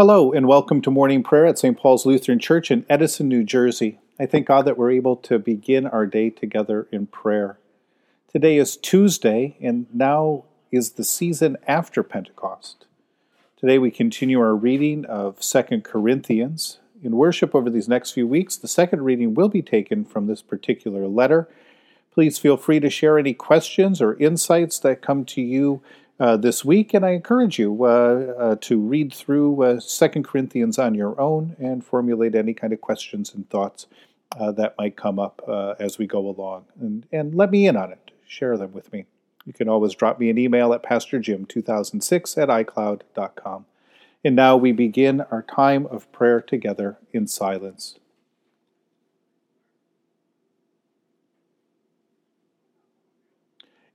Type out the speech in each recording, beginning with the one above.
Hello, and welcome to morning prayer at St. Paul's Lutheran Church in Edison, New Jersey. I thank God that we're able to begin our day together in prayer. Today is Tuesday, and now is the season after Pentecost. Today we continue our reading of Second Corinthians. In worship over these next few weeks, the second reading will be taken from this particular letter. Please feel free to share any questions or insights that come to you uh, this week, and I encourage you uh, uh, to read through uh, Second Corinthians on your own and formulate any kind of questions and thoughts that might come up as we go along. And, and let me in on it. Share them with me. You can always drop me an email at pastorjim2006 at icloud.com. And now we begin our time of prayer together in silence.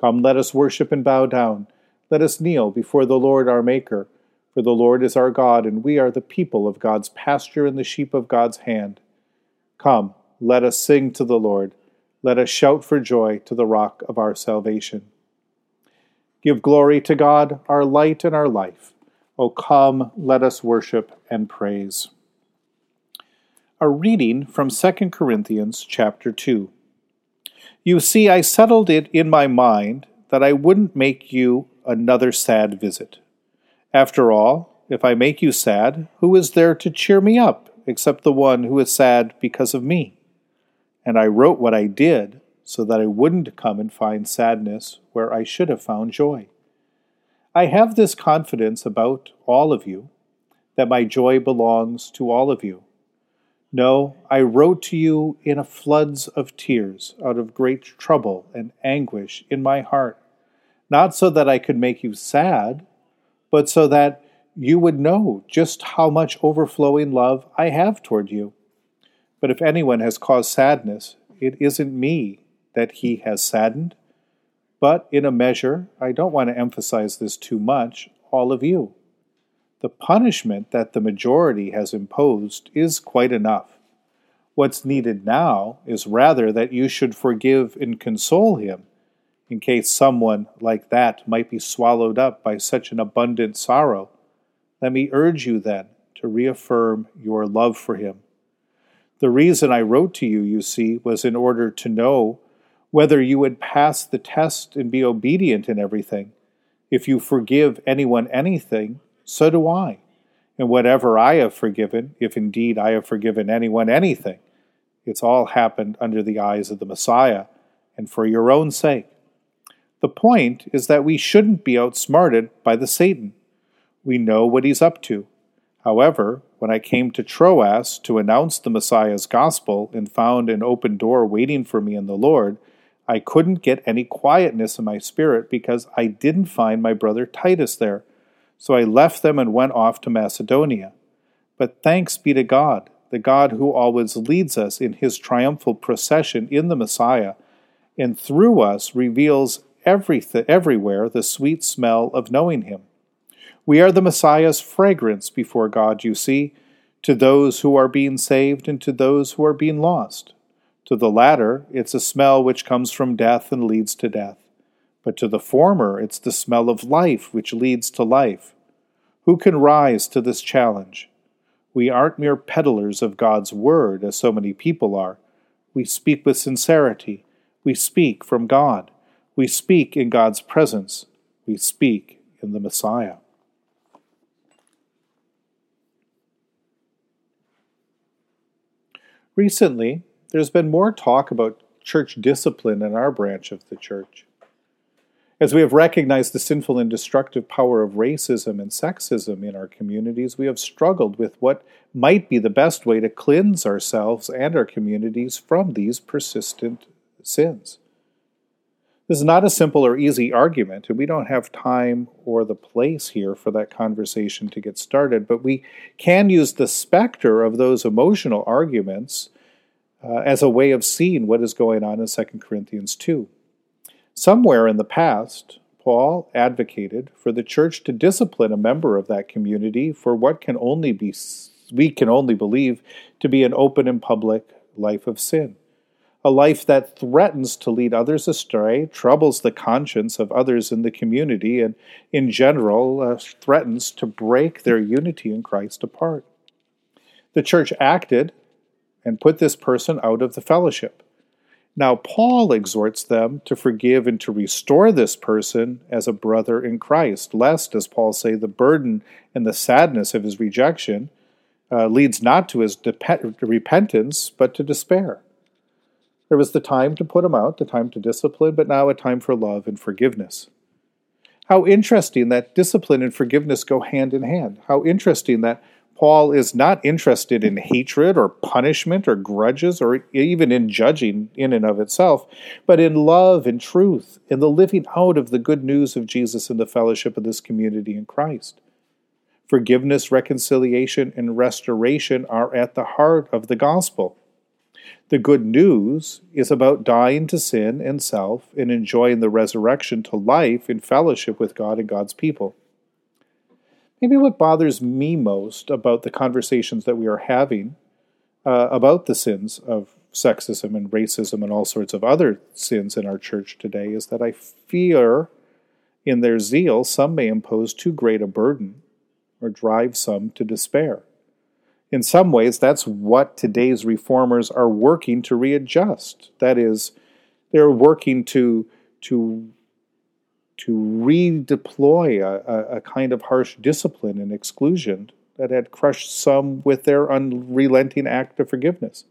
Come, let us worship and bow down. Let us kneel before the Lord our Maker. For the Lord is our God, and we are the people of God's pasture and the sheep of God's hand. Come, let us sing to the Lord. Let us shout for joy to the rock of our salvation. Give glory to God, our light and our life. O come, let us worship and praise. A reading from 2 Corinthians chapter 2. You see, I settled it in my mind that I wouldn't make you another sad visit. After all, if I make you sad, who is there to cheer me up except the one who is sad because of me? And I wrote what I did so that I wouldn't come and find sadness where I should have found joy. I have this confidence about all of you that my joy belongs to all of you. No, I wrote to you in a floods of tears, out of great trouble and anguish in my heart, not so that I could make you sad, but so that you would know just how much overflowing love I have toward you. But if anyone has caused sadness, it isn't me that he has saddened, but in a measure, I don't want to emphasize this too much, all of you. The punishment that the majority has imposed is quite enough. What's needed now is rather that you should forgive and console him, in case someone like that might be swallowed up by such an abundant sorrow. Let me urge you then to reaffirm your love for him. The reason I wrote to you, you see, was in order to know whether you would pass the test and be obedient in everything. If you forgive anyone anything, so do I. And whatever I have forgiven, if indeed I have forgiven anyone anything, it's all happened under the eyes of the Messiah and for your own sake. The point is that we shouldn't be outsmarted by the Satan. We know what he's up to. However, when I came to Troas to announce the Messiah's gospel and found an open door waiting for me in the Lord, I couldn't get any quietness in my spirit because I didn't find my brother Titus there. So I left them and went off to Macedonia. But thanks be to God, the God who always leads us in his triumphal procession in the Messiah, and through us reveals everything, everywhere the sweet smell of knowing him. We are the Messiah's fragrance before God, you see, to those who are being saved and to those who are being lost. To the latter, it's a smell which comes from death and leads to death but to the former it's the smell of life which leads to life. Who can rise to this challenge? We aren't mere peddlers of God's word, as so many people are. We speak with sincerity. We speak from God. We speak in God's presence. We speak in the Messiah. Recently, there's been more talk about church discipline in our branch of the church. As we have recognized the sinful and destructive power of racism and sexism in our communities, we have struggled with what might be the best way to cleanse ourselves and our communities from these persistent sins. This is not a simple or easy argument, and we don't have time or the place here for that conversation to get started, but we can use the specter of those emotional arguments uh, as a way of seeing what is going on in 2 Corinthians 2. Somewhere in the past, Paul advocated for the church to discipline a member of that community for what can only be we can only believe to be an open and public life of sin. A life that threatens to lead others astray, troubles the conscience of others in the community, and in general uh, threatens to break their unity in Christ apart. The church acted and put this person out of the fellowship. Now, Paul exhorts them to forgive and to restore this person as a brother in Christ, lest, as Paul say, the burden and the sadness of his rejection uh, leads not to his repentance, but to despair. There was the time to put him out, the time to discipline, but now a time for love and forgiveness. How interesting that discipline and forgiveness go hand in hand. How interesting that Paul is not interested in hatred or punishment or grudges or even in judging in and of itself, but in love and truth, in the living out of the good news of Jesus and the fellowship of this community in Christ. Forgiveness, reconciliation, and restoration are at the heart of the gospel. The good news is about dying to sin and self and enjoying the resurrection to life in fellowship with God and God's people. Maybe what bothers me most about the conversations that we are having uh, about the sins of sexism and racism and all sorts of other sins in our church today is that I fear in their zeal some may impose too great a burden or drive some to despair. In some ways, that's what today's reformers are working to readjust. That is, they're working to, to to redeploy a, a, kind of harsh discipline and exclusion that had crushed some with their unrelenting act of forgiveness.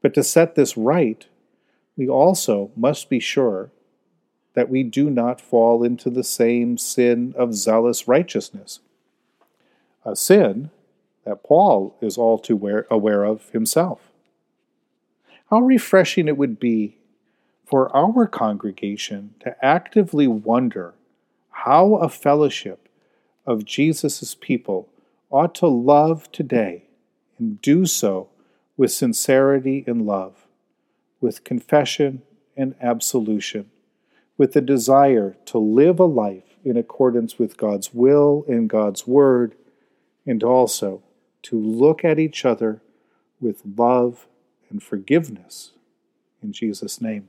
But to set this right, we also must be sure that we do not fall into the same sin of zealous righteousness, a sin that Paul is all too aware of himself. How refreshing it would be for our congregation to actively wonder how a fellowship of Jesus' people ought to love today and do so with sincerity and love, with confession and absolution, with the desire to live a life in accordance with God's will and God's word, and also to look at each other with love and forgiveness. In Jesus' name.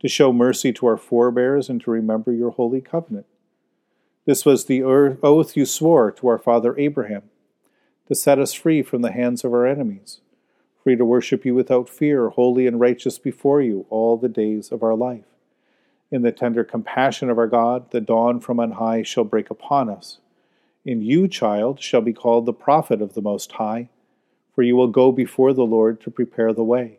to show mercy to our forebears and to remember your holy covenant. This was the er, oath you swore to our father Abraham, to set us free from the hands of our enemies, free to worship you without fear, holy and righteous before you all the days of our life. In the tender compassion of our God, the dawn from on high shall break upon us. In you, child, shall be called the prophet of the Most High, for you will go before the Lord to prepare the way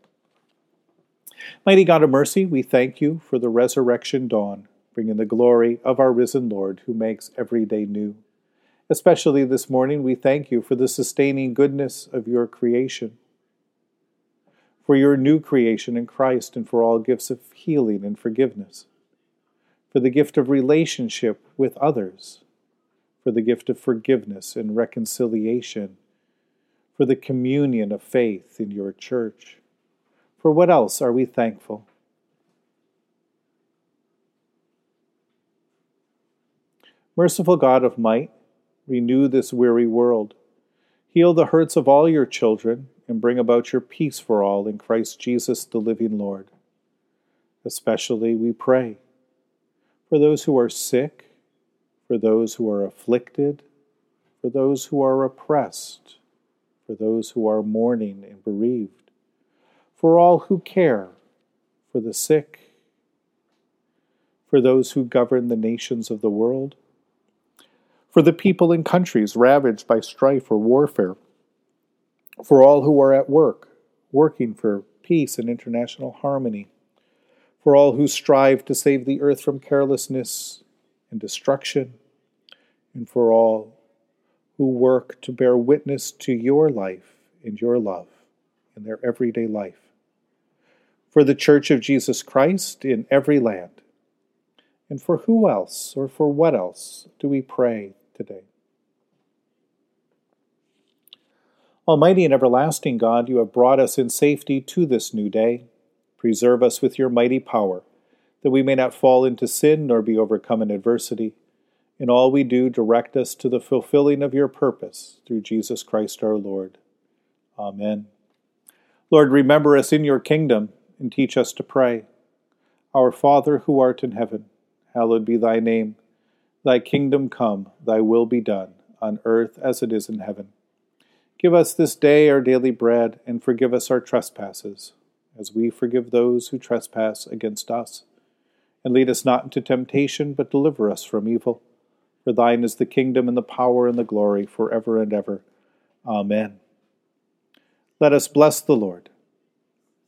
Mighty God of mercy, we thank you for the resurrection dawn, bringing the glory of our risen Lord who makes every day new. Especially this morning, we thank you for the sustaining goodness of your creation, for your new creation in Christ, and for all gifts of healing and forgiveness. for the gift of relationship with others, for the gift of forgiveness and reconciliation, for the communion of faith in your church. For what else are we thankful? Merciful God of might, renew this weary world. Heal the hurts of all your children and bring about your peace for all in Christ Jesus, the living Lord. Especially we pray for those who are sick, for those who are afflicted, for those who are oppressed, for those who are mourning and bereaved, for all who care, for the sick, for those who govern the nations of the world for the people in countries ravaged by strife or warfare, for all who are at work, working for peace and international harmony, for all who strive to save the earth from carelessness and destruction, and for all who work to bear witness to your life and your love in their everyday life, for the Church of Jesus Christ in every land. And for who else or for what else do we pray today. Almighty and everlasting God, you have brought us in safety to this new day. Preserve us with your mighty power, that we may not fall into sin nor be overcome in adversity. In all we do, direct us to the fulfilling of your purpose through Jesus Christ our Lord. Amen. Lord, remember us in your kingdom and teach us to pray. Our Father who art in heaven, hallowed be thy name. Thy kingdom come, thy will be done, on earth as it is in heaven. Give us this day our daily bread, and forgive us our trespasses, as we forgive those who trespass against us. And lead us not into temptation, but deliver us from evil. For thine is the kingdom, and the power, and the glory, for ever and ever. Amen. Let us bless the Lord.